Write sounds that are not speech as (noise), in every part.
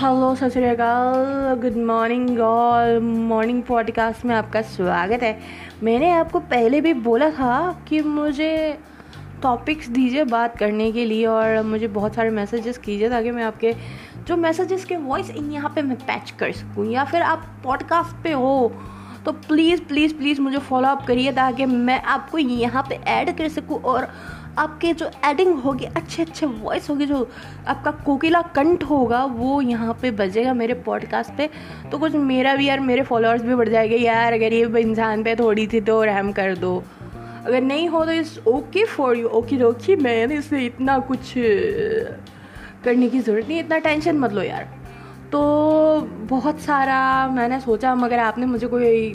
Hello सत good morning all morning podcast में आपका स्वागत है। मैंने आपको पहले भी बोला था कि मुझे टॉपिक्स दीजिए बात करने के लिए और मुझे बहुत सारे मैसेजेस कीजिए ताकि मैं आपके, जो मैसेजेस के वॉइस यहाँ पे मैं पैच कर सकूँ। या फिर आप पॉडकास्ट पे हो तो प्लीज़ प्लीज़ प्लीज़ मुझे फॉलो अप करिए ताकि मैं आपको यहाँ पे ऐड कर सकूँ और आपके जो एडिंग होगी, अच्छे अच्छे वॉइस होगी, जो आपका कोकिला कंठ होगा, वो यहाँ पे बजेगा मेरे पॉडकास्ट पे। तो कुछ मेरा भी यार, मेरे फॉलोअर्स भी बढ़ जाएँगे। यार, अगर ये इंसान पे थोड़ी थी तो रहम कर दो। अगर नहीं हो तो इस ओके फॉर यू ओके रोकी मैंने इसे इतना कुछ करने की ज़रूरत नहीं, इतना टेंशन मत लो यार। तो बहुत सारा मैंने सोचा, मगर आपने मुझे कोई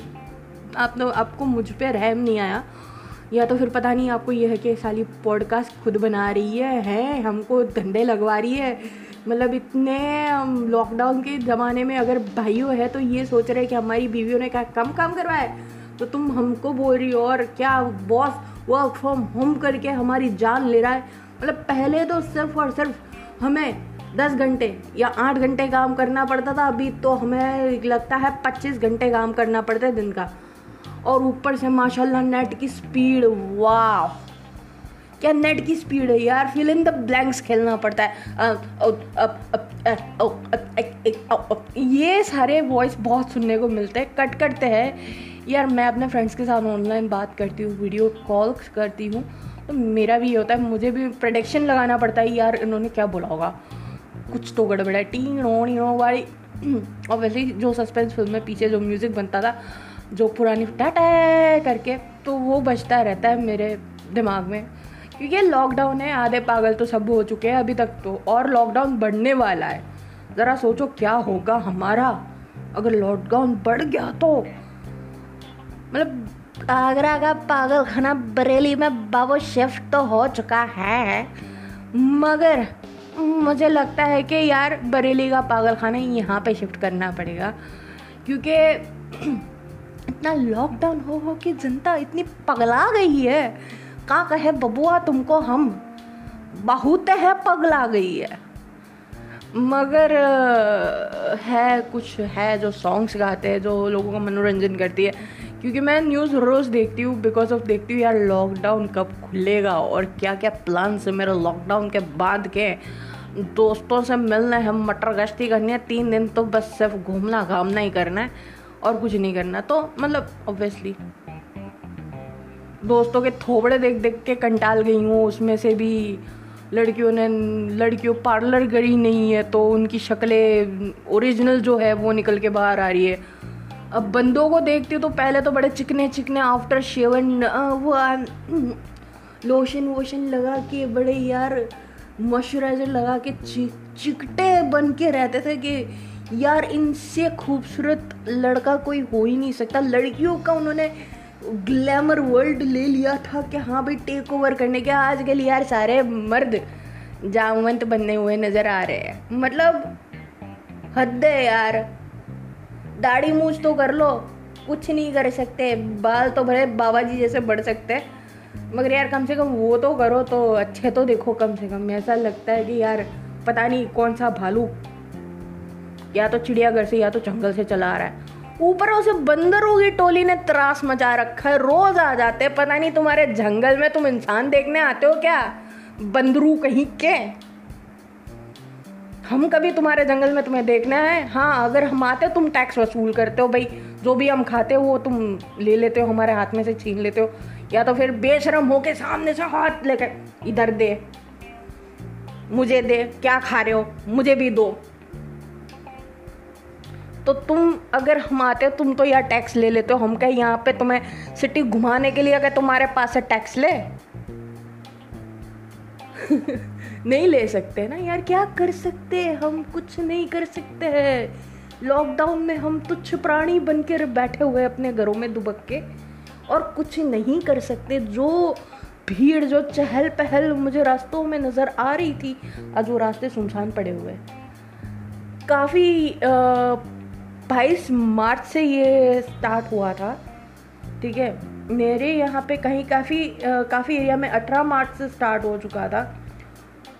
आप आपको मुझ पर रहम नहीं आया। या तो फिर पता नहीं आपको यह है कि साली पॉडकास्ट खुद बना रही है है, हमको धंधे लगवा रही है। मतलब इतने लॉकडाउन के ज़माने में अगर भाइयों है तो ये सोच रहे हैं कि हमारी बीवियों ने क्या कम, काम करवाया तो तुम हमको बोल रही हो और क्या बॉस वर्क फ्रॉम होम करके हमारी जान ले रहा है? मतलब पहले तो सिर्फ़ और सिर्फ़ हमें दस घंटे या आठ घंटे काम करना पड़ता था, अभी तो हमें लगता है पच्चीस घंटे काम करना पड़ता है दिन का। और ऊपर से माशाल्लाह नेट की स्पीड वाह क्या नेट की स्पीड है यार फिल इन द ब्लैंक्स खेलना पड़ता है ये सारे वॉइस बहुत सुनने को मिलते हैं कट करते हैं यार मैं अपने फ्रेंड्स के साथ ऑनलाइन बात करती हूँ वीडियो कॉल करती हूँ तो मेरा भी ये होता है मुझे भी प्रोडक्शन लगाना पड़ता है यार इन्होंने क्या बोला होगा कुछ तो गड़बड़ है टी नो वाली और वैसे ही जो सस्पेंस फ़िल्म में पीछे जो म्यूज़िक बनता था जो पुरानी टाटा करके तो वो बचता रहता है मेरे दिमाग में। क्योंकि लॉकडाउन है, आधे पागल तो सब हो चुके हैं अभी तक तो और लॉकडाउन बढ़ने वाला है। ज़रा सोचो क्या होगा हमारा। अगर लॉकडाउन बढ़ गया तो। मतलब आगरा का पागल खाना बरेली में बाबू शिफ्ट तो हो चुका है। मगर, मुझे लगता है कि यार, बरेली का पागल खाना यहाँ पे शिफ्ट करना पड़ेगा। क्योंकि इतना लॉकडाउन हो हो कि जनता इतनी पगला गई है। का कहे, बबुआ, तुमको हम बहुत है, पगला गई है। मगर है कुछ, है जो सॉन्ग्स गाते हैं, जो लोगों का मनोरंजन करती है। क्योंकि मैं न्यूज़ रोज़ देखती हूँ बिकॉज़ ऑफ़ देखती हूँ, यार लॉकडाउन कब खुलेगा और क्या क्या प्लान्स है मेरे लॉकडाउन के बाद के? दोस्तों से मिलना है, मटर गश्ती करनी है, तीन दिन तो बस सिर्फ़ घूमना घामना ही करना है। और कुछ नहीं करना। तो मतलब ऑब्वियसली दोस्तों के थोबड़े देख देख के कंटाल गई हूँ। उसमें से भी लड़कियों ने, लड़कियों पार्लर गई नहीं है तो उनकी शक्लें ओरिजिनल जो है वो निकल के बाहर आ रही है। अब बंदों को देखती तो पहले तो बड़े चिकने चिकने आफ्टर शेवन वो लोशन वोशन लगा के बड़े यार मॉइस्चराइजर लगा के चिकटे बन के रहते थे कि यार, इनसे खूबसूरत लड़का कोई हो ही नहीं सकता। लड़कियों का उन्होंने ग्लैमर वर्ल्ड ले लिया था कि हाँ भाई टेक ओवर करने के। आजकल यार सारे मर्द जामवंत बनने हुए नज़र आ रहे हैं। मतलब हद है यार। दाढ़ी मूछ तो कर लो, कुछ नहीं कर सकते। बाल तो भले बाबा जी जैसे बढ़ सकते मगर यार कम से कम वो तो करो तो अच्छे तो देखो कम से कम। ऐसा लगता है कि यार, पता नहीं कौन सा भालू या तो चिड़ियाघर से या तो जंगल से चला आ रहा है। ऊपर उसे बंदरों की टोली ने त्रास मचा रखा है। रोज आ जाते पता नहीं तुम्हारे जंगल में तुम इंसान देखने आते हो क्या? बंदरू कहीं के? हम कभी तुम्हारे जंगल में तुम्हें देखना है? हाँ अगर हम आते, तुम टैक्स वसूल करते हो। भाई, जो भी हम खाते हो वो तुम ले लेते हो, हमारे हाथ में से छीन लेते हो। या तो फिर बेशरम होके सामने से हाथ लेकर इधर दे। मुझे दे, क्या खा रहे हो? मुझे भी दो। तो तुम अगर हम आते हो तुम तो यार टैक्स ले लेते हो। हम कहे यहाँ पे तुम्हें सिटी घुमाने के लिए अगर तुम्हारे पास से टैक्स ले? (laughs) नहीं ले सकते ना यार, क्या कर सकते हम कुछ नहीं कर सकते हैं। लॉकडाउन में हम तुच्छ प्राणी बन कर बैठे हुए अपने घरों में दुबक के और कुछ नहीं कर सकते। जो भीड़, जो चहल पहल मुझे रास्तों में नज़र आ रही थी, आज वो रास्ते सुनसान पड़े हुए काफ़ी बाईस मार्च से ये स्टार्ट हुआ था। ठीक है? मेरे यहाँ पे कहीं काफ़ी काफ़ी एरिया में अठारह मार्च से स्टार्ट हो चुका था।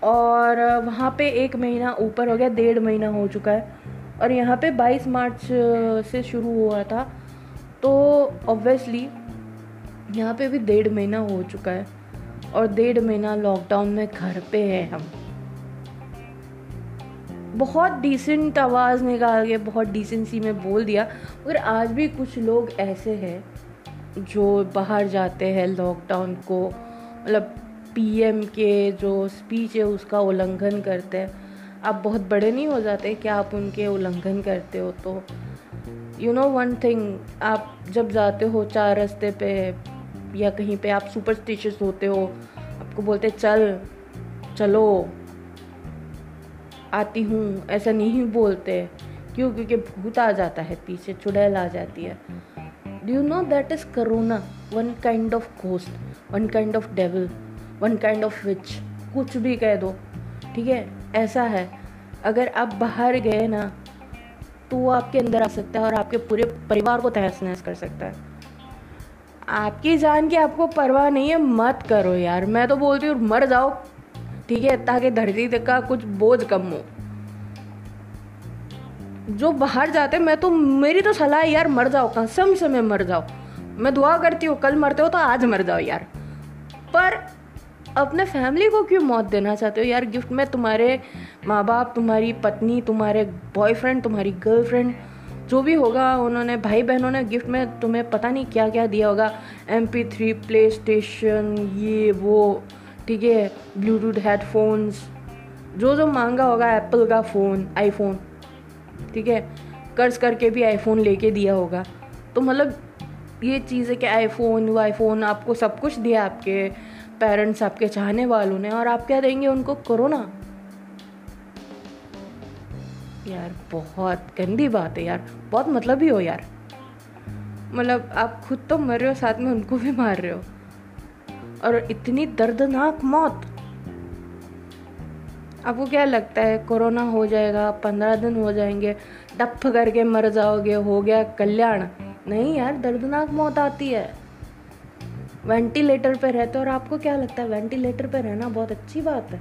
और वहाँ पे एक महीना ऊपर हो गया, डेढ़ महीना हो चुका है। और यहाँ पे 22 मार्च से शुरू हुआ था। तो ऑब्वियसली यहाँ पे भी डेढ़ महीना हो चुका है। और डेढ़ महीना लॉकडाउन में घर पे है हम। बहुत डिसेंट आवाज़ निकाल के, बहुत डिसेंसी में बोल दिया। मगर आज भी कुछ लोग ऐसे हैं जो बाहर जाते हैं लॉकडाउन को। मतलब पीएम के जो स्पीच है, उसका उल्लंघन करते हैं। आप बहुत बड़े नहीं हो जाते कि आप उनके उल्लंघन करते हो तो। यू नो वन थिंग आप जब जाते हो चार रास्ते पे या कहीं पे आप सुपरस्टिशियस होते हो, आपको बोलते चल, चलो। आती हूँ, ऐसा नहीं बोलते। क्यों? क्योंकि भूत आ जाता है, पीछे चुड़ैल आ जाती है। Do you know that is corona one kind of ghost one kind of devil one kind of witch कुछ भी कह दो, ठीक है? ऐसा है। अगर आप बाहर गए ना तो वो आपके अंदर आ सकता है और आपके पूरे परिवार को तहस नहस कर सकता है। आपकी जान की आपको परवाह नहीं है, मत करो यार। मैं तो बोलती हूँ, मर जाओ। ठीक है, ताकि धरती का कुछ बोझ कम हो। जो बाहर जाते, मैं तो मेरी तो सलाह यार, मर जाओ, कसम से मैं मर जाओ मैं दुआ करती हूँ, कल मरते हो तो आज मर जाओ यार। पर अपने फैमिली को क्यों मौत देना चाहते हो यार? गिफ्ट में तुम्हारे माँ बाप तुम्हारी पत्नी, तुम्हारे बॉयफ्रेंड तुम्हारी गर्लफ्रेंड जो भी होगा, उन्होंने भाई बहनों ने गिफ्ट में तुम्हें पता नहीं क्या क्या दिया होगा। M P three PlayStation ये, वो ठीक है ब्लूटूथ हेडफोन्स जो जो मांगा होगा एप्पल का फ़ोन आईफोन ठीक है, कर्ज करके भी आईफोन लेके दिया होगा। तो मतलब ये चीज़ है कि आईफोन वो आईफोन आपको सब कुछ दिया आपके पेरेंट्स आपके चाहने वालों ने और आप क्या देंगे उनको? कोरोना यार, बहुत गंदी बात है यार, बहुत मतलब ही हो यार। मतलब आप खुद तो मर रहे हो, साथ में उनको भी मार रहे हो। और इतनी दर्दनाक मौत। आपको क्या लगता है, कोरोना हो जाएगा, पंद्रह दिन हो जाएँगे डफ करके मर जाओगे, हो गया कल्याण। नहीं यार, दर्दनाक मौत आती है। वेंटिलेटर पे रहते और आपको क्या लगता है, वेंटिलेटर पे रहना बहुत अच्छी बात है?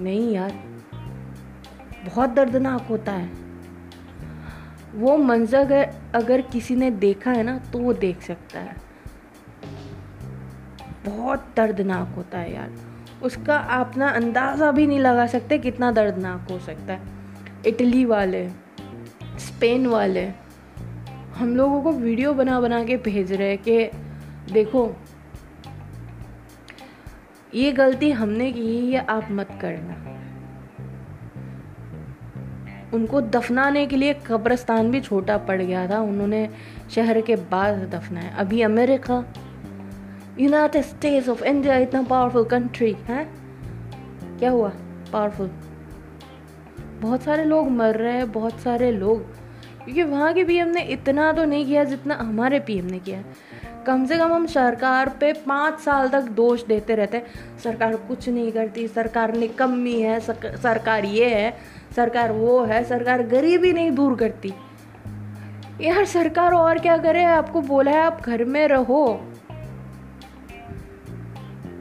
नहीं यार, बहुत दर्दनाक होता है। वो मंजर अगर किसी ने देखा है ना तो वो देख सकता है। बहुत दर्दनाक होता है यार। उसका अपना अंदाज़ा भी नहीं लगा सकते कितना दर्दनाक हो सकता है। इटली वाले, स्पेन वाले, हम लोगों को वीडियो बना बना के भेज रहे कि देखो, ये गलती हमने की है, ये आप मत करना। उनको दफनाने के लिए कब्रस्तान भी छोटा पड़ गया था, उन्होंने शहर के बाद दफनाया। अभी America United States of India इतना पावरफुल कंट्री है? क्या हुआ? पावरफुल बहुत सारे लोग मर रहे हैं, बहुत सारे लोग। क्योंकि वहाँ के पीएम ने इतना तो नहीं किया जितना हमारे पीएम ने किया। कम से कम हम सरकार पे पाँच साल तक दोष देते रहते सरकार कुछ नहीं करती, सरकार निकम्मी है सरकार ये है, सरकार वो है, सरकार गरीबी नहीं दूर करती। यार सरकार और क्या करे? आपको बोला है आप घर में रहो।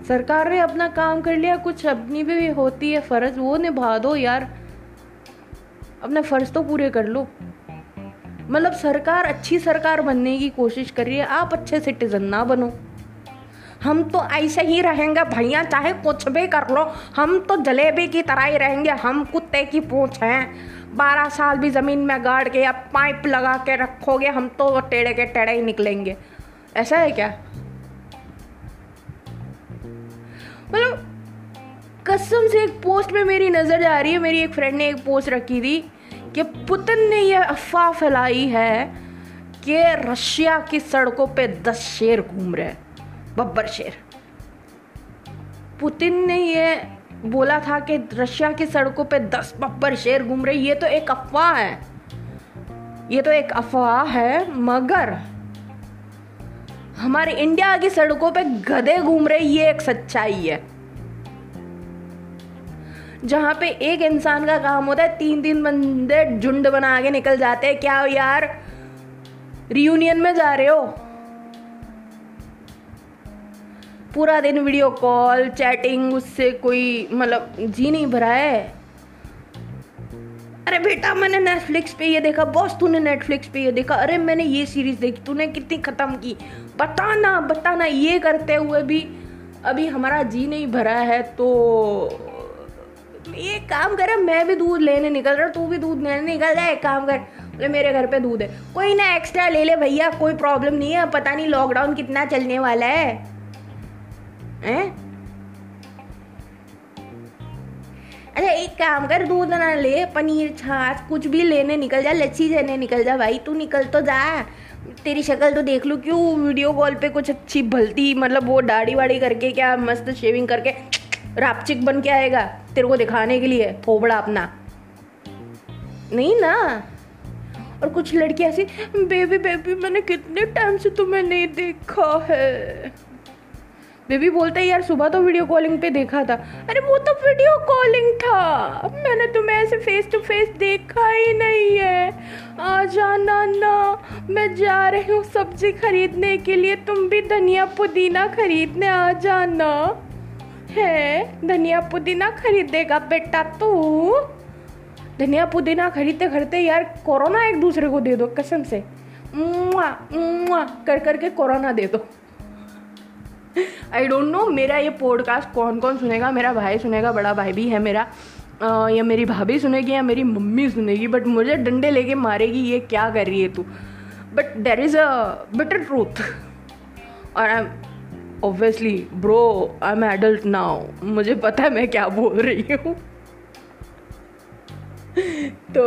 सरकार ने अपना काम कर लिया, कुछ अपनी भी होती है फ़र्ज़, वो निभा दो यार। अपने फ़र्ज़ तो पूरे कर लो। मतलब सरकार अच्छी सरकार बनने की कोशिश कर रही है, आप अच्छे सिटीजन ना बनो। हम तो ऐसे ही रहेंगे, भैया, चाहे कुछ भी कर लो, हम तो जलेबी की तरह ही रहेंगे, हम कुत्ते की पूछ हैं। बारह साल भी ज़मीन में गाड़ के या पाइप लगा के रखोगे, हम तो टेढ़े के टेढ़े ही निकलेंगे। ऐसा है क्या? मतलब कसम से एक पोस्ट में मेरी नज़र जा रही है, मेरी एक फ्रेंड ने एक पोस्ट रखी थी कि पुतिन ने यह अफवाह फैलाई है कि रशिया की सड़कों पे दस शेर घूम रहे बब्बर शेर। पुतिन ने यह बोला था कि रशिया की सड़कों पे दस बब्बर शेर घूम रहे ये तो एक अफवाह है। ये तो एक अफवाह है, मगर हमारे इंडिया की सड़कों पे गधे घूम रहे, ये एक सच्चाई है। जहाँ पे एक इंसान का काम होता है तीन तीन बंदे झुंड बना के निकल जाते हैं। क्या यार? रियूनियन में जा रहे हो? पूरा दिन वीडियो कॉल चैटिंग उससे कोई मतलब जी नहीं भरा है। अरे बेटा, मैंने नेटफ्लिक्स पे ये देखा, बॉस तूने नेटफ्लिक्स पे ये देखा। अरे मैंने ये सीरीज़ देखी, तूने कितनी ख़त्म की। बताना बताना, ये करते हुए भी अभी हमारा जी नहीं भरा है तो ये काम करे, मैं भी दूध लेने निकल रहा तू भी दूध लेने निकल जाए काम कर, बोले, मेरे घर पे दूध है। कोई ना एक्स्ट्रा ले ले भैया, कोई प्रॉब्लम नहीं है, पता नहीं लॉकडाउन कितना चलने वाला है। हैं? अच्छा एक काम कर, दूध ना ले, पनीर, छाछ, कुछ भी लेने निकल जा लच्छी लेने निकल जा भाई, तू निकल तो जा। तेरी शक्ल तो देख लूँ, क्यों वीडियो कॉल पे कुछ अच्छी भलती मतलब वो दाढ़ी वाड़ी करके क्या मस्त शेविंग करके रापचिक बन के आएगा तेरे को दिखाने के लिए फोबड़ा अपना। नहीं ना? और कुछ लड़की ऐसी बेबी बेबी मैंने कितने टाइम से तुम्हें नहीं देखा है। बेबी बोलते यार सुबह तो वीडियो कॉलिंग पे देखा था। अरे वो तो वीडियो कॉलिंग था। मैंने तुम्हें ऐसे फेस टू फेस देखा ही नहीं है। आ जाना ना मैं जा रही हूँ सब्ज़ी खरीदने के लिए। तुम भी धनिया पुदीना खरीदने आ जाना। है? धनिया पुदीना खरीदेगा बेटा तू। धनिया पुदीना खरीदते खरीदते यार कोरोना एक दूसरे को दे दो कसम से। मुआ, मुआ, कर करके कोरोना दे दो। आई डोंट नो मेरा ये पॉडकास्ट कौन कौन सुनेगा? मेरा भाई सुनेगा बड़ा भाई भी है मेरा। uh, या मेरी भाभी सुनेगी या मेरी मम्मी सुनेगी बट मुझे डंडे लेके मारेगी ये क्या कर रही है तू? But there is a better truth और I obviously bro I am adult now मुझे पता है मैं क्या बोल रही हूँ। तो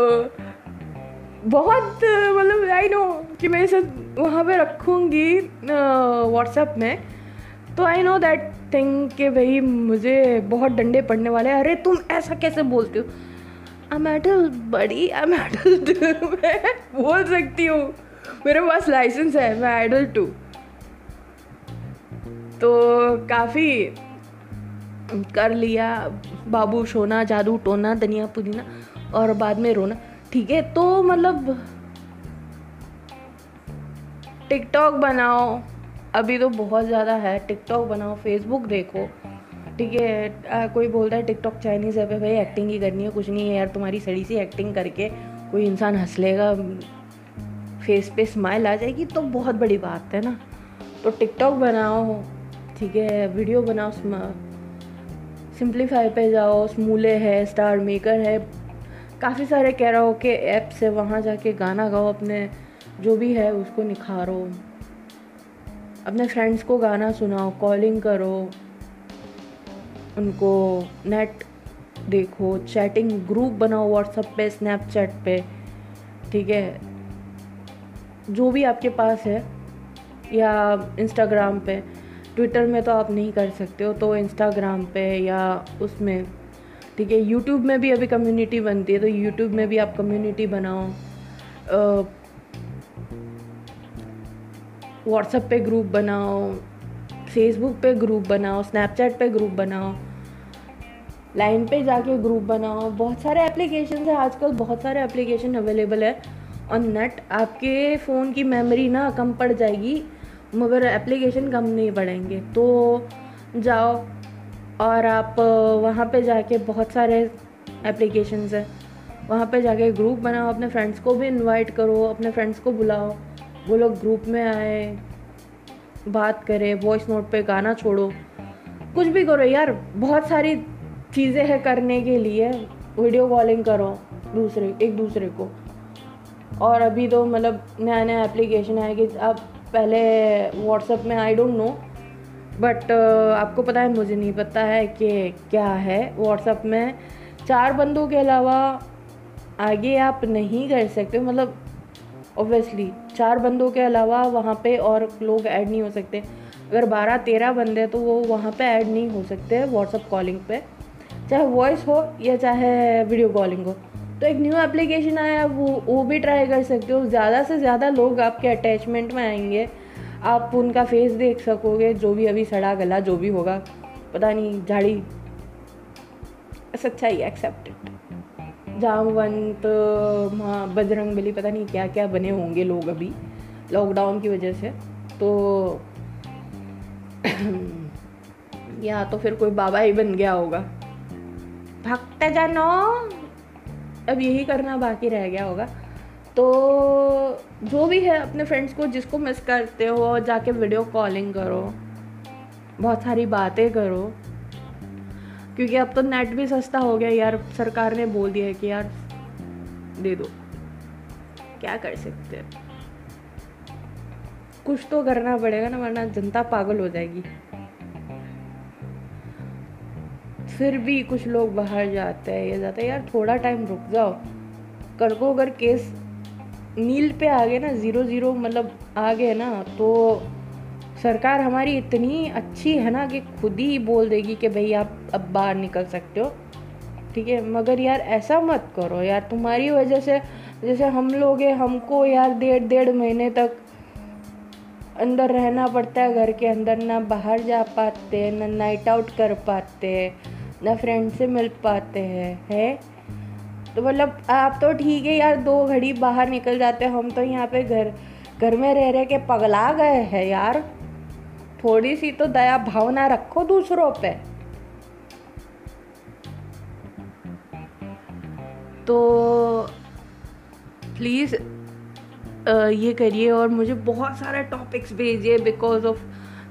बहुत मतलब आई नो कि मैं इसे वहाँ पे रखूँगी व्हाट्सएप में। तो आई नो दैट थिंग कि भाई मुझे बहुत डंडे पड़ने वाले हैं। अरे तुम ऐसा कैसे बोलते हो? आई एम एडल्ट बड़ी आई एम एडल्ट मैं बोल सकती हूँ। मेरे पास लाइसेंस है, मैं एडल्ट हूँ। तो काफ़ी कर लिया, बाबू सोना, जादू टोना, धनिया पुदीना, और बाद में रोना। ठीक है तो मतलब टिकटॉक बनाओ। अभी तो बहुत ज़्यादा है। टिकटॉक बनाओ फेसबुक देखो। ठीक है कोई बोलता है टिकटॉक चाइनीज़ है, भाई एक्टिंग ही करनी है, कुछ नहीं है यार, तुम्हारी सड़ी सी एक्टिंग करके कोई इंसान हंस लेगा फेस पे स्माइल आ जाएगी तो बहुत बड़ी बात है ना। तो टिकटॉक बनाओ, ठीक है वीडियो बनाओ सिंप्लीफाई पे जाओ स्मूले है स्टार मेकर है, काफ़ी सारे कह रहा हो कि ऐप्स है, वहाँ जाके गाना गाओ अपने, जो भी है, उसको निखारो। अपने फ्रेंड्स को गाना सुनाओ कॉलिंग करो, उनको नेट देखो चैटिंग ग्रुप बनाओ व्हाट्सअप पे स्नैपचैट पे, ठीक है? जो भी आपके पास है, या इंस्टाग्राम पे ट्विटर में तो आप नहीं कर सकते हो तो इंस्टाग्राम पे या उसमें, ठीक है? यूट्यूब में भी अभी कम्युनिटी बनती है तो यूट्यूब में भी आप कम्युनिटी बनाओ। व्हाट्सएप पे ग्रुप बनाओ फेसबुक पे ग्रुप बनाओ स्नैपचैट पे ग्रुप बनाओ लाइन पे जाके ग्रुप बनाओ। बहुत सारे एप्लीकेशन है, आजकल बहुत सारे एप्लीकेशन अवेलेबल है। ऑन नेट आपके फ़ोन की मेमोरी ना कम पड़ जाएगी, मगर एप्लीकेशन कम नहीं पड़ेंगे तो जाओ और आप वहाँ पे जाके बहुत सारे एप्लीकेशंस हैं। वहाँ पे जाके ग्रुप बनाओ, अपने फ्रेंड्स को भी इनवाइट करो, अपने फ्रेंड्स को बुलाओ। वो लोग ग्रुप में आए, बात करें वॉइस नोट पे गाना छोड़ो। कुछ भी करो यार, बहुत सारी चीज़ें हैं करने के लिए। वीडियो कॉलिंग करो दूसरे, एक दूसरे को। और अभी तो मतलब नया नया एप्लीकेशन है कि आप पहले व्हाट्सएप में आई डोंट नो बट आपको पता है, मुझे नहीं पता है कि क्या है व्हाट्सएप में। चार बंदों के अलावा आगे आप नहीं कर सकते मतलब ऑब्वियसली चार बंदों के अलावा वहाँ पे और लोग ऐड नहीं हो सकते। अगर बारह, तेरह बंदे तो वो वहाँ पे ऐड नहीं हो सकते व्हाट्सअप कॉलिंग पे। चाहे वॉइस हो या चाहे वीडियो कॉलिंग हो। तो एक न्यू एप्लीकेशन आया, वो वो भी ट्राई कर सकते हो। ज़्यादा से ज़्यादा लोग आपके अटैचमेंट में आएँगे। आप उनका फेस देख सकोगे, जो भी अभी सड़ा गला, जो भी होगा। पता नहीं, झाड़ी। सच्चाई एक्सेप्टेड जामवंत बजरंग बली, पता नहीं क्या क्या बने होंगे लोग अभी लॉकडाउन की वजह से। तो (clears throat) या तो फिर कोई बाबा ही बन गया होगा। भक्त जनो अब यही करना बाकी रह गया होगा। तो जो भी है अपने फ्रेंड्स को, जिसको मिस करते हो, जाके वीडियो कॉलिंग करो, बहुत सारी बातें करो। क्योंकि अब तो नेट भी सस्ता हो गया यार, सरकार ने बोल दिया है कि यार, दे दो। क्या कर सकते हैं? कुछ तो करना पड़ेगा ना, वरना जनता पागल हो जाएगी। फिर भी कुछ लोग बाहर जाते हैं, ये जाते हैं, यार थोड़ा टाइम रुक जाओ। कर को अगर केस नील पे आ गए ना ज़ीरो ज़ीरो मतलब आ गए ना तो सरकार हमारी इतनी अच्छी है ना कि खुद ही बोल देगी कि भाई आप अब बाहर निकल सकते हो। ठीक है, मगर यार ऐसा मत करो यार, तुम्हारी वजह से जैसे हम लोग हैं, हमको यार डेढ़ डेढ़ महीने तक अंदर रहना पड़ता है, घर के अंदर ना बाहर जा पाते ना नाइट आउट कर पाते ना फ्रेंड से मिल पाते हैं, है? तो मतलब आप तो ठीक है यार, दो घड़ी बाहर निकल जाते हम तो यहाँ पे घर घर में रह रहे के पगला गए हैं यार। थोड़ी सी तो दया भावना रखो दूसरों पे। तो प्लीज़ ये करिए और मुझे बहुत सारे टॉपिक्स भेजिए बिकॉज़ ऑफ़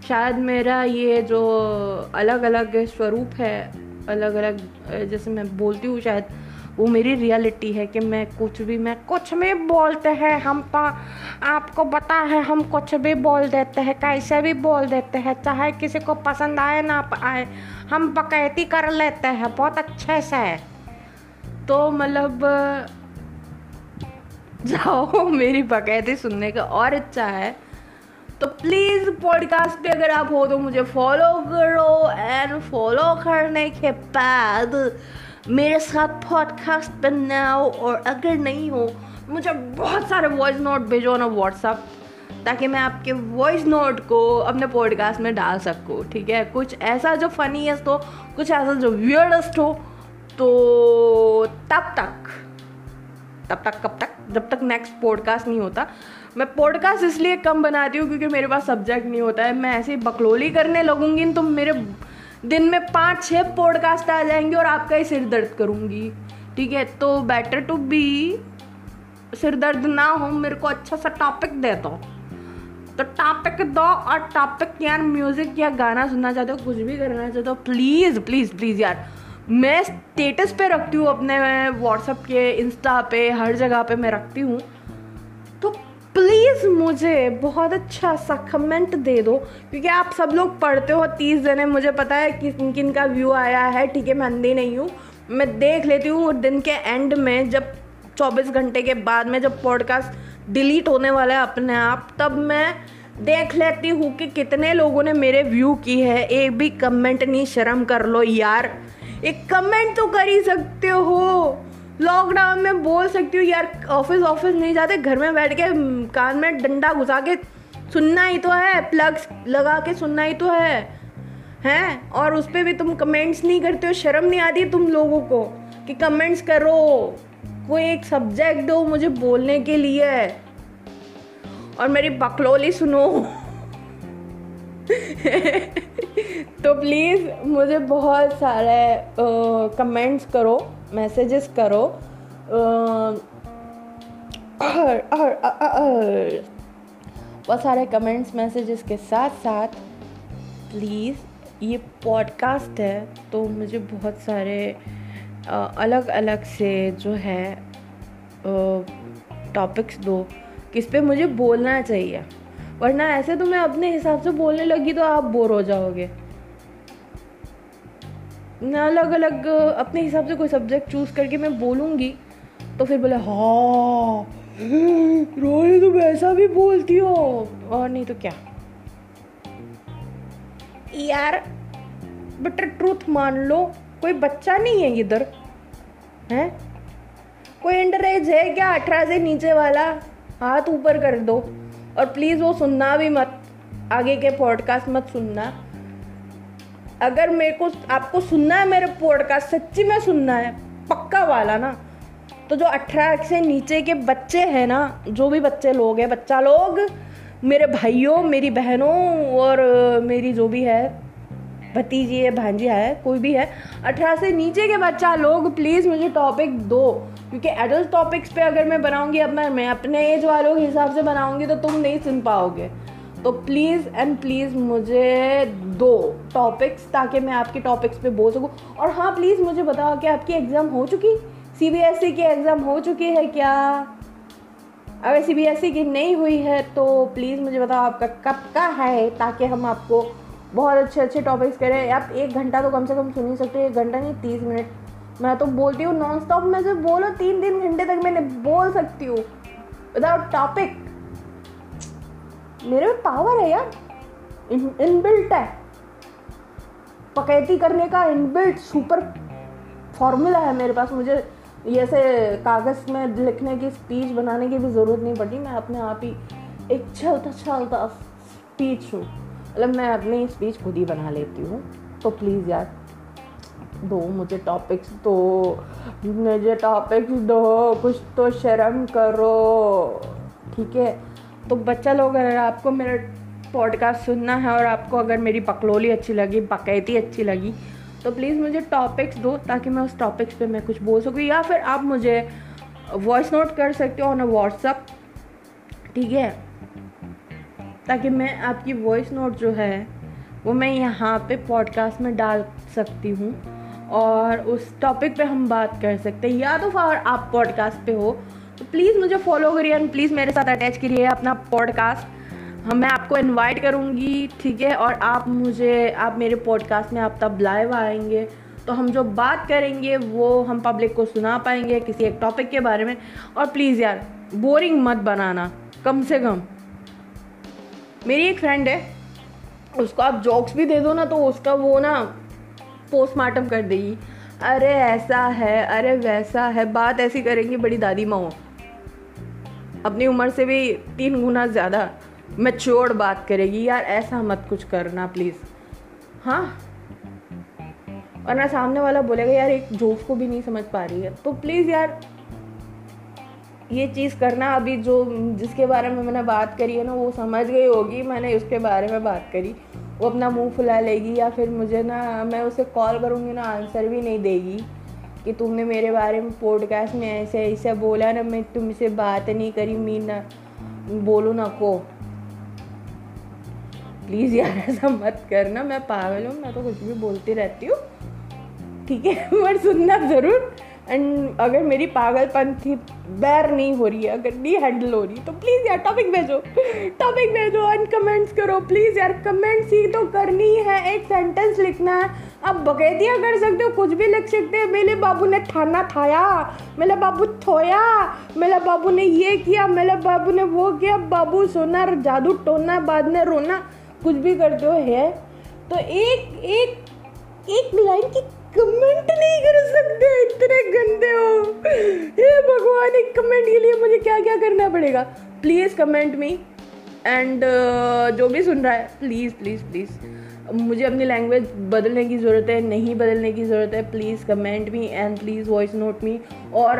शायद मेरा ये जो अलग अलग स्वरूप है अलग अलग जैसे मैं बोलती हूँ शायद वो मेरी रियलिटी है कि मैं कुछ भी, मैं कुछ भी बोलते हैं, हम तो आपको पता है, हम कुछ भी बोल देते हैं, कैसे भी बोल देते हैं, चाहे किसी को पसंद आए, ना आए, हम बकैती कर लेते हैं, बहुत अच्छे से। तो मतलब जाओ, मेरी बकैती सुनने का और इच्छा है। तो प्लीज़ पॉडकास्ट पे अगर आप हो तो मुझे फॉलो करो एंड फॉलो करने के बाद मेरे साथ पॉडकास्ट बनाओ और अगर नहीं हो, मुझे बहुत सारे वॉइस नोट भेजो ना व्हाट्सअप ताकि मैं आपके वॉइस नोट को अपने पॉडकास्ट में डाल सकूँ, ठीक है? कुछ ऐसा जो फनीस्ट हो, कुछ ऐसा जो वियर्डस्ट हो तो तब तक तब तक, कब तक? जब तक नेक्स्ट पॉडकास्ट नहीं होता। मैं पॉडकास्ट इसलिए कम बनाती हूँ क्योंकि मेरे पास सब्जेक्ट नहीं होता है। मैं ऐसे बकलोली करने लगूँगी तो मेरे दिन में पाँच छः पॉडकास्ट आ जाएँगे और आपका ही सिर दर्द करूँगी। ठीक है? तो बेटर टू बी सिर दर्द ना हो, मेरे को अच्छा सा टॉपिक दे दो। तो टॉपिक दो और टॉपिक यार म्यूज़िक या गाना सुनना चाहते हो, कुछ भी करना चाहते हो प्लीज़ प्लीज़ प्लीज़ यार। मैं स्टेटस पे रखती हूँ अपने व्हाट्सअप के इंस्टा पे, हर जगह पे मैं रखती हूँ। प्लीज़ मुझे बहुत अच्छा सा कमेंट दे दो, क्योंकि आप सब लोग पढ़ते हो, तीस जने, मुझे पता है किन किन का व्यू आया है, ठीक है, मैं अंधी नहीं हूँ। मैं देख लेती हूँ दिन के एंड में, जब 24 घंटे के बाद में जब पॉडकास्ट डिलीट होने वाला है अपने आप, तब मैं देख लेती हूँ कि कितने लोगों ने मेरे व्यू की है। एक भी कमेंट नहीं, शर्म कर लो यार। एक कमेंट तो कर ही सकते हो। लॉकडाउन में बोल सकती हूँ, यार ऑफ़िस ऑफ़िस नहीं जाते, घर में बैठ के कान में डंडा घुसा के सुनना ही तो है प्लग्स लगा के सुनना ही तो है, हैं? और उस पर भी तुम कमेंट्स नहीं करते हो, शर्म नहीं आती तुम लोगों को कि कमेंट्स करो। कोई एक सब्जेक्ट दो मुझे बोलने के लिए। और मेरी बकलोली सुनो। (laughs) तो प्लीज़ मुझे बहुत सारे कमेंट्स करो। मैसेजेस करो। बहुत सारे कमेंट्स मैसेजेस के साथ साथ प्लीज़ ये पॉडकास्ट है तो मुझे बहुत सारे अलग अलग से जो है टॉपिक्स दो, किस पे मुझे बोलना चाहिए। वरना ऐसे तो मैं अपने हिसाब से बोलने लगी तो आप बोर हो जाओगे। अलग अलग अपने हिसाब से कोई सब्जेक्ट चूज़ करके मैं बोलूँगी तो फिर बोले हाँ रोहिणी तुम ऐसा भी बोलती हो। और नहीं तो क्या? यार बटर ट्रूथ मान लो, कोई बच्चा नहीं है इधर, है? कोई अंडर एज है क्या? अठारह से नीचे वाला? हाथ ऊपर कर दो। और प्लीज़ वो सुनना भी मत, आगे के पॉडकास्ट मत सुनना। अगर मेरे को आपको सुनना है, मेरे पॉडकास्ट सच्ची में सुनना है, पक्का वाला ना तो जो अठारह से नीचे के बच्चे हैं ना, जो भी बच्चे लोग हैं, बच्चा लोग, मेरे भाइयों, मेरी बहनों और मेरी जो भी है, भतीजी है, भांजी है, कोई भी है, अठारह से नीचे के बच्चा लोग प्लीज़ मुझे टॉपिक दो, क्योंकि एडल्ट टॉपिक्स पे अगर मैं बनाऊँगी, अब मैं मैं अपने एज वालों के हिसाब से बनाऊँगी तो तुम नहीं सुन पाओगे। तो प्लीज़ एंड प्लीज़ मुझे दो टॉपिक्स ताकि मैं आपके टॉपिक्स पे बोल सकूँ। और हाँ प्लीज़ मुझे बताओ कि आपकी एग्ज़ाम हो चुकी? सी बी एस ई की एग्ज़ाम हो चुकी है क्या? अगर सी बी एस ई की नहीं हुई है तो प्लीज़ मुझे बताओ आपका कब का है, ताकि हम आपको बहुत अच्छे अच्छे टॉपिक्स करें। आप एक घंटा तो कम से कम सुन ही सकते हो, एक घंटा नहीं, तीस मिनट। मैं तो बोलती हूँ नॉन स्टॉप मैं जो बोलो तीन तीन घंटे तक मैंने बोल सकती हूँ। विदाउट टॉपिक मेरे में पावर है यार। इनबिल्ट है। पकैती करने का इनबिल्ट सुपर फॉर्मूला है मेरे पास। मुझे ऐसे कागज़ में लिखने की स्पीच बनाने की भी ज़रूरत नहीं पड़ती मैं अपने आप ही एक चलता चलता स्पीच हूँ। मतलब मैं अपनी स्पीच खुद ही बना लेती हूँ। तो प्लीज़ यार, दो मुझे टॉपिक्स दो मुझे टॉपिक्स दो। कुछ तो शर्म करो। ठीक है? तो बच्चा लोग, अगर आपको मेरा पॉडकास्ट सुनना है और आपको अगर मेरी पकलोली अच्छी लगी बकैती अच्छी लगी तो प्लीज़ मुझे टॉपिक्स दो ताकि मैं उस टॉपिक्स पे मैं कुछ बोल सकूँ या फिर आप मुझे वॉइस नोट कर सकते हो ऑन व्हाट्सअप ठीक है? ताकि मैं आपकी वॉइस नोट जो है, वो मैं यहाँ पे पॉडकास्ट में डाल सकती हूँ और उस टॉपिक पे हम बात कर सकते हैं। या तो फिर आप पॉडकास्ट पे हो तो प्लीज़ मुझे फॉलो करिए एंड प्लीज़ मेरे साथ अटैच करिए अपना पॉडकास्ट हम मैं आपको इनवाइट करूँगी, ठीक है? और आप मुझे, आप मेरे पॉडकास्ट में आप तब लाइव आएँगे। तो हम जो बात करेंगे, वो हम पब्लिक को सुना पाएँगे किसी एक टॉपिक के बारे में। और प्लीज़ यार बोरिंग मत बनाना, कम से कम। मेरी एक फ्रेंड है, उसको आप जॉक्स भी दे दो ना तो उसका वो ना पोस्टमार्टम कर देगी। अरे ऐसा है, अरे वैसा है, बात ऐसी करेंगी, बड़ी दादी माँ अपनी उम्र से भी तीन गुना ज़्यादा मैच्योर्ड बात करेगी। यार, ऐसा मत कुछ करना प्लीज़ हाँ। और ना सामने वाला बोलेगा, यार, एक जोक को भी नहीं समझ पा रही है। तो प्लीज़ यार, ये चीज़ करना। अभी जो जिसके बारे में मैंने बात करी है ना, वो समझ गई होगी। मैंने उसके बारे में बात करी। वो अपना मुँह फुला लेगी या फिर मुझे ना, मैं उसे कॉल करूँगी ना आंसर भी नहीं देगी। कि तुमने मेरे बारे में पॉडकास्ट में ऐसे ऐसे बोला ना, मैं तुमसे बात नहीं करी, मीना ना, बोलो ना, को। प्लीज़ यार, ऐसा मत करना, मैं पागल हूँ, मैं तो कुछ भी बोलती रहती हूँ। ठीक है, (laughs) पर सुनना ज़रूर। एंड अगर मेरी पागलपन थी, बैर नहीं हो रही है, अगर नहीं हैंडल हो रही तो प्लीज़ यार टॉपिक भेजो। टॉपिक भेजो एंड कमेंट्स करो प्लीज़ यार कमेंट्स ही तो करनी है, एक सेंटेंस लिखना है। आप बकैतिया कर सकते हो, कुछ भी लिख सकते हैं। मेरे बाबू ने थाना थाया, मेरे बाबू थोया, मेरे बाबू ने ये किया, मेरे बाबू ने वो किया। बाबू सोना, जादू टोना, बाद में रोना, कुछ भी करते हो है? तो एक एक एक लाइन की कमेंट नहीं कर सकते, इतने गंदे हो। हे भगवान, एक कमेंट के लिए मुझे क्या क्या करना पड़ेगा? प्लीज़ कमेंट मी एंड जो भी सुन रहा है प्लीज़ प्लीज़ प्लीज़ मुझे अपनी लैंग्वेज बदलने की ज़रूरत है, नहीं बदलने की ज़रूरत है। Please comment me and please voice note me और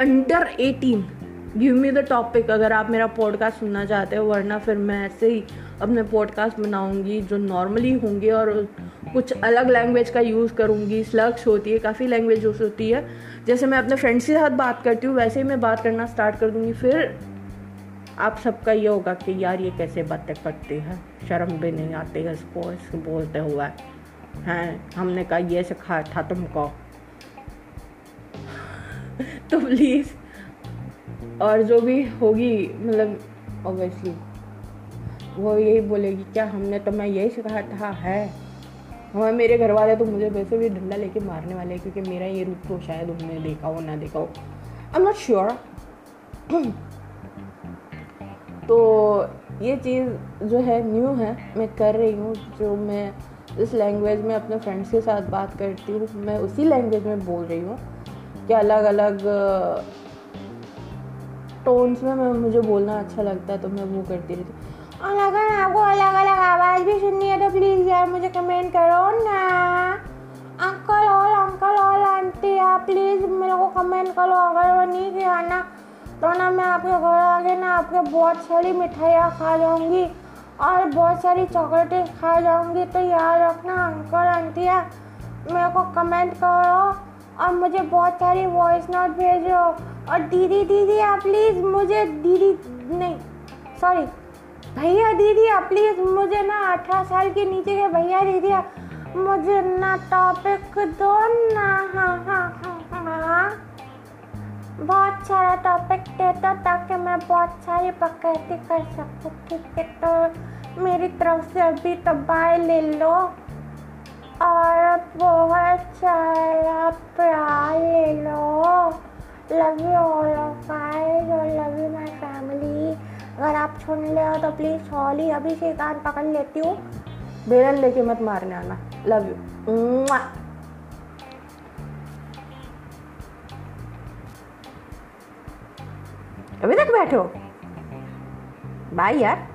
under eighteen give me the topic अगर आप मेरा पॉडकास्ट सुनना चाहते हो, वरना फिर मैं ऐसे ही अपने पॉडकास्ट बनाऊँगी जो नॉर्मली होंगे और कुछ अलग लैंग्वेज का यूज़ करूँगी स्लग्स होती है, काफ़ी लैंग्वेज होती है। जैसे मैं अपने फ्रेंड्स के साथ बात करती हूँ, वैसे ही मैं बात करना स्टार्ट कर दूँगी, फिर आप सबका ये होगा कि यार ये कैसे बातें करते हैं? शर्म भी नहीं आती है इसको इसको बोलते हुए। हैं, हमने कहा, ये सिखाया था तुमको। (laughs) तो प्लीज़ और जो भी होगी मतलब ओबियसली वो यही बोलेगी, क्या हमने तो मैं यही सिखाया था? है? हाँ मेरे घर वाले तो मुझे वैसे भी डंडा लेके मारने वाले हैं, क्योंकि मेरा ये रूप तो शायद उन्होंने देखा हो, ना देखा हो। आई एम नॉट श्योर तो ये चीज़ जो है न्यू है। मैं कर रही हूँ, जो मैं इस लैंग्वेज में अपने फ्रेंड्स के साथ बात करती हूँ, मैं उसी लैंग्वेज में बोल रही हूँ कि अलग अलग टोन्स में मैं, मुझे बोलना अच्छा लगता है तो मैं वो करती रहती हूँ। और अगर आपको अलग अलग आवाज़ भी सुननी है तो प्लीज़ यार मुझे कमेंट करो ना। अंकल और अंकल और आंटी आप प्लीज़ मेरे को कमेंट करो। अगर वो नहीं किया ना तो ना मैं आपके घर आके ना आपके बहुत सारी मिठाइयाँ खा जाऊँगी और बहुत सारी चॉकलेटें खा जाऊँगी। तो याद रखना अंकल आंटिया मेरे को कमेंट करो और मुझे बहुत सारी वॉइस नोट भेजो। और दीदी दीदी, आप प्लीज़ मुझे दीदी, नहीं सॉरी भैया दीदी, आप प्लीज़ मुझे ना अठारह साल के नीचे के भैया दीदी मुझे ना टॉपिक दो ना। हाँ हाँ हाँ हाँ। बहुत सारा टॉपिक दे दो ताकि मैं बहुत सारी बकैती कर सकूँ। ठीक है तो मेरी तरफ़ से अभी तो बाय ले लो। और बहुत सारा प्यार ले लो। लव यू ऑल ऑफ़ और लव यू माय फैमिली अगर आप सुन ले हो तो प्लीज़ सॉली अभी से कान पकड़ लेती हूँ। बेलन लेके मत मारने आना। लव यू अभी तक बैठे हो? बाय यार।